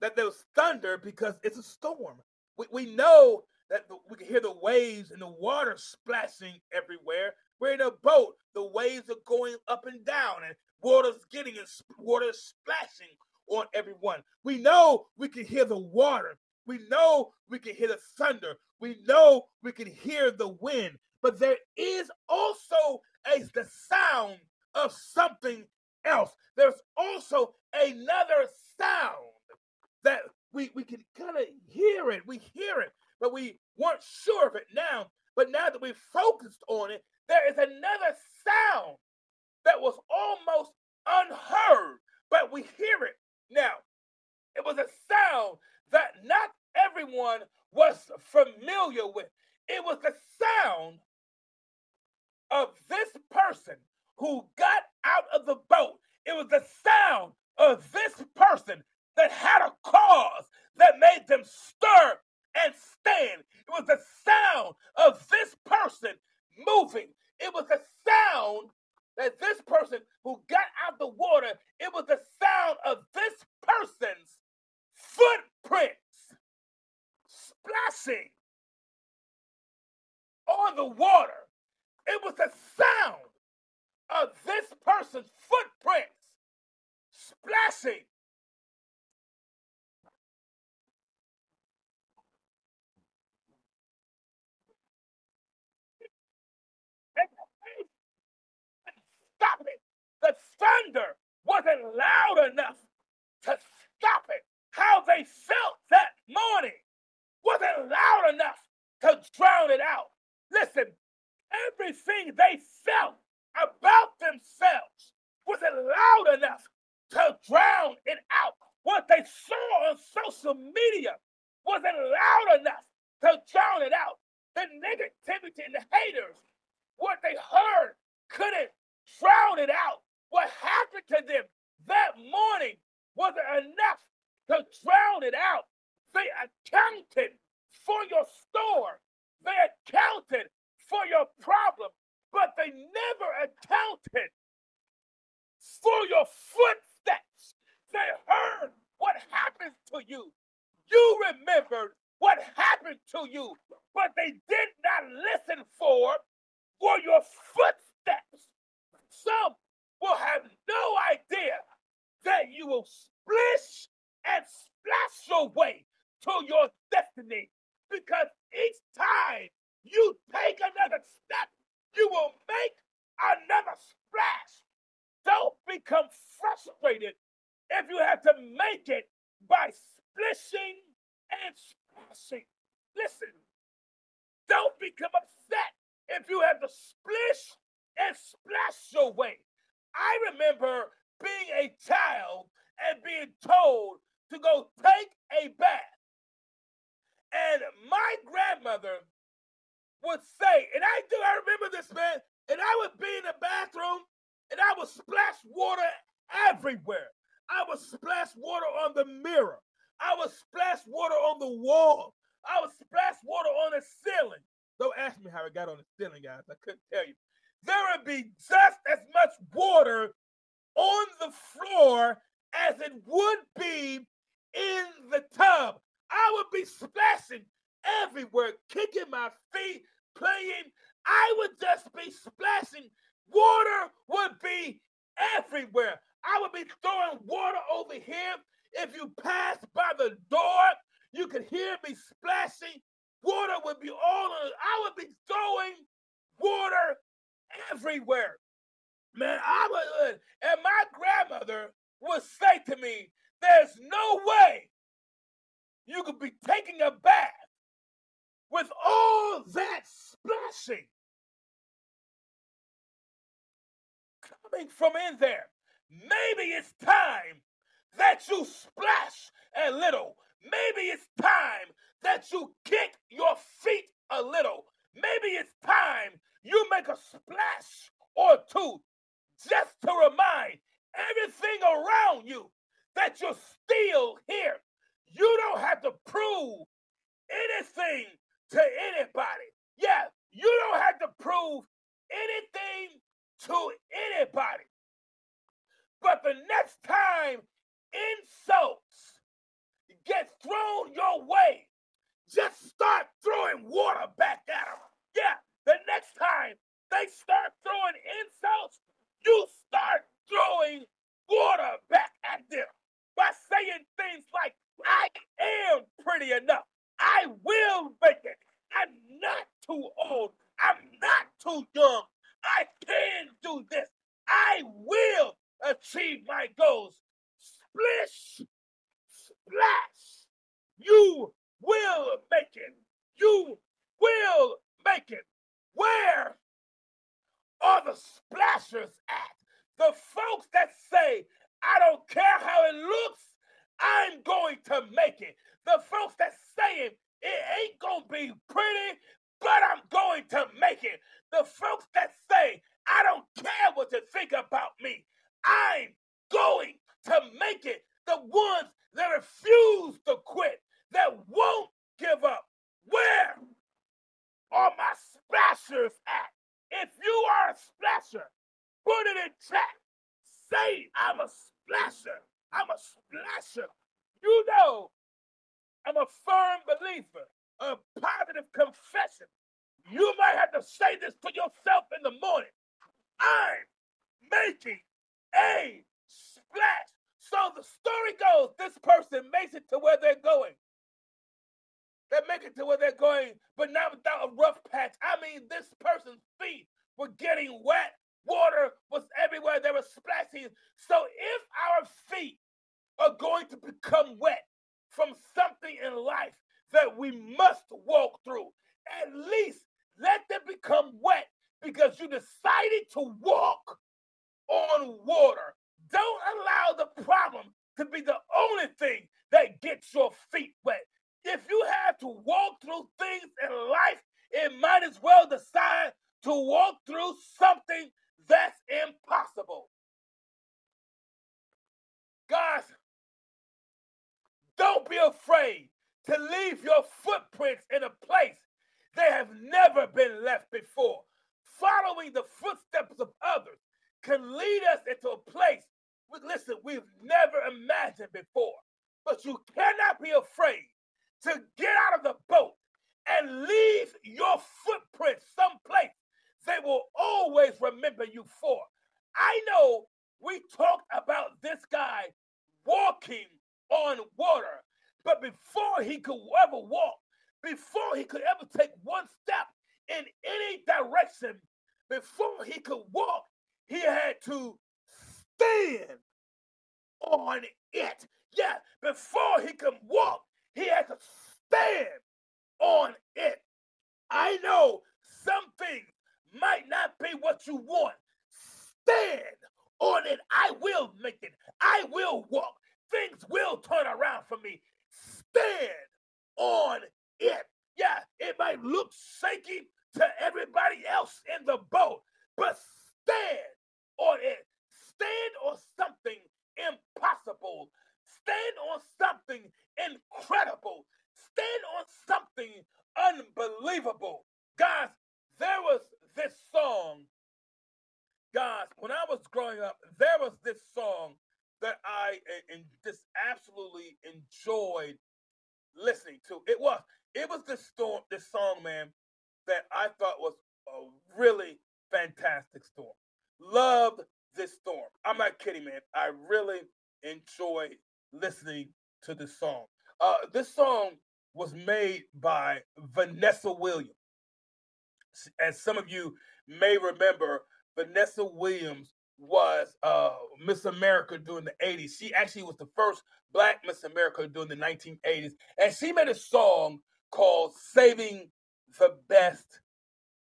that there was thunder because it's a storm. We, we know that we can hear the waves and the water splashing everywhere. We're in a boat. The waves are going up and down, and water's getting and water splashing on everyone. We know we can hear the water. We know we can hear the thunder. We know we can hear the wind. But there is also a the sound of something else. There's also another sound that we, we can kind of hear it. We hear it, but we weren't sure of it now. But now that we've focused on it, there is another sound that was almost unheard, but we hear it now. It was a sound that not everyone was familiar with. It was the sound of this person who got out of the boat. It was the sound of this person that had a cause that made them stir and stand. It was the sound of this person moving. It was the sound that this person who got out the water, it was the sound of this person's footprints splashing on the water. It was the sound of this person's footprints splashing stop it. The thunder wasn't loud enough to stop it. How they felt that morning wasn't loud enough to drown it out. Listen, everything they felt about themselves wasn't loud enough to drown it out. What they saw on social media wasn't loud enough to drown it out. The negativity and the haters, what they heard couldn't drown it out. What happened to them that morning wasn't enough to drown it out. They accounted for your storm. They accounted for your problem, but they never accounted for your footsteps. They heard what happened to you. You remembered what happened to you, but they did not listen for, for your footsteps. Some will have no idea that you will splish and splash your way to your destiny because each time you take another step, you will make another splash. Don't become frustrated if you have to make it by splishing and splashing. Listen, don't become upset if you have to splish and splash your way. I remember being a child and being told to go take a bath. And my grandmother would say, and I do, I remember this man, and I would be in the bathroom and I would splash water everywhere. I would splash water on the mirror. I would splash water on the wall. I would splash water on the ceiling. Don't ask me how it got on the ceiling, guys. I couldn't tell you there would be just as much water on the floor as it would be in the tub. I would be splashing everywhere, kicking my feet, playing. I would just be splashing. Water would be everywhere. I would be throwing water over here. If you pass by the door, you could hear me splashing. Water would be all on. I would be throwing water everywhere. Man, I would, uh, and my grandmother would say to me, There's no way you could be taking a bath with all that splashing coming from in there. Maybe it's time that you splash a little. Maybe it's time that you kick your feet a little. Maybe it's time you make a splash or two just to remind everything around you that you're still here. You don't have to prove anything to anybody. Yeah, you don't have to prove anything to anybody. But the next time insults get thrown your way, just start throwing water back at them. Yeah, the next time they start throwing insults, we've never imagined before. But you cannot be afraid to get out of the boat and leave your footprint someplace they will always remember you for. I know we talked about this guy walking on water, but before he could ever walk, before he could ever take one step in any direction, before he could walk, he had to stand on it. Yeah, before he can walk, he has to stand on it. I know some things might not be what you want. Stand on it. I will make it. I will walk. Things will turn around for me. Stand on it. Yeah, it might look shaky to everybody else in the boat, but stand on it. Stand on something impossible. Stand on something incredible. Stand on something unbelievable. Guys, there was this song. Guys, when I was growing up, there was this song that I eh, and just absolutely enjoyed listening to. It was it was this storm, this song, man, that I thought was a really fantastic storm. Loved this storm. I'm not kidding, man. I really enjoy listening to this song. Uh, this song was made by Vanessa Williams. As some of you may remember, Vanessa Williams was uh, Miss America during the 80s. She actually was the first black Miss America during the 1980s. And she made a song called Saving the Best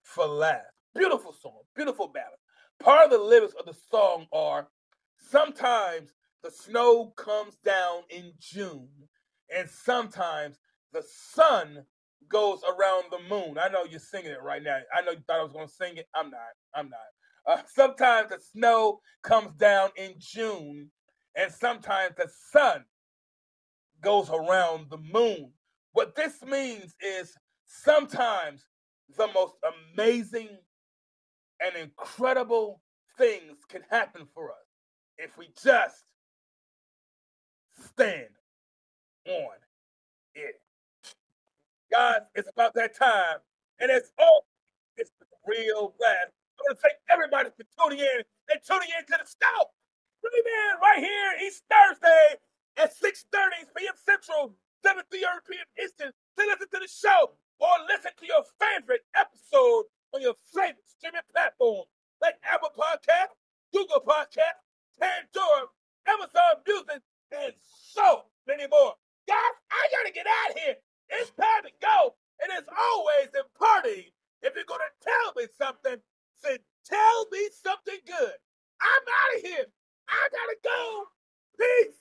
for Last. Beautiful song, beautiful ballad. Part of the lyrics of the song are sometimes the snow comes down in June, and sometimes the sun goes around the moon. I know you're singing it right now. I know you thought I was going to sing it. I'm not. I'm not. Uh, sometimes the snow comes down in June, and sometimes the sun goes around the moon. What this means is sometimes the most amazing and incredible things can happen for us if we just stand on it. Guys, it's about that time. And it's all it's real glad. I want to thank everybody for tuning in and tuning in to the scout. Really, man, right here, each Thursday at 6.30 p.m. Central, 7 p.m. Eastern, to listen to the show or listen to your favorite episode on your favorite streaming platform like Apple Podcast, Google Podcast, Pandora, Amazon Music, and so many more. Guys, I gotta get out of here. It's time to go. And as always in party, if you're gonna tell me something, say tell me something good. I'm out of here. I gotta go. Peace.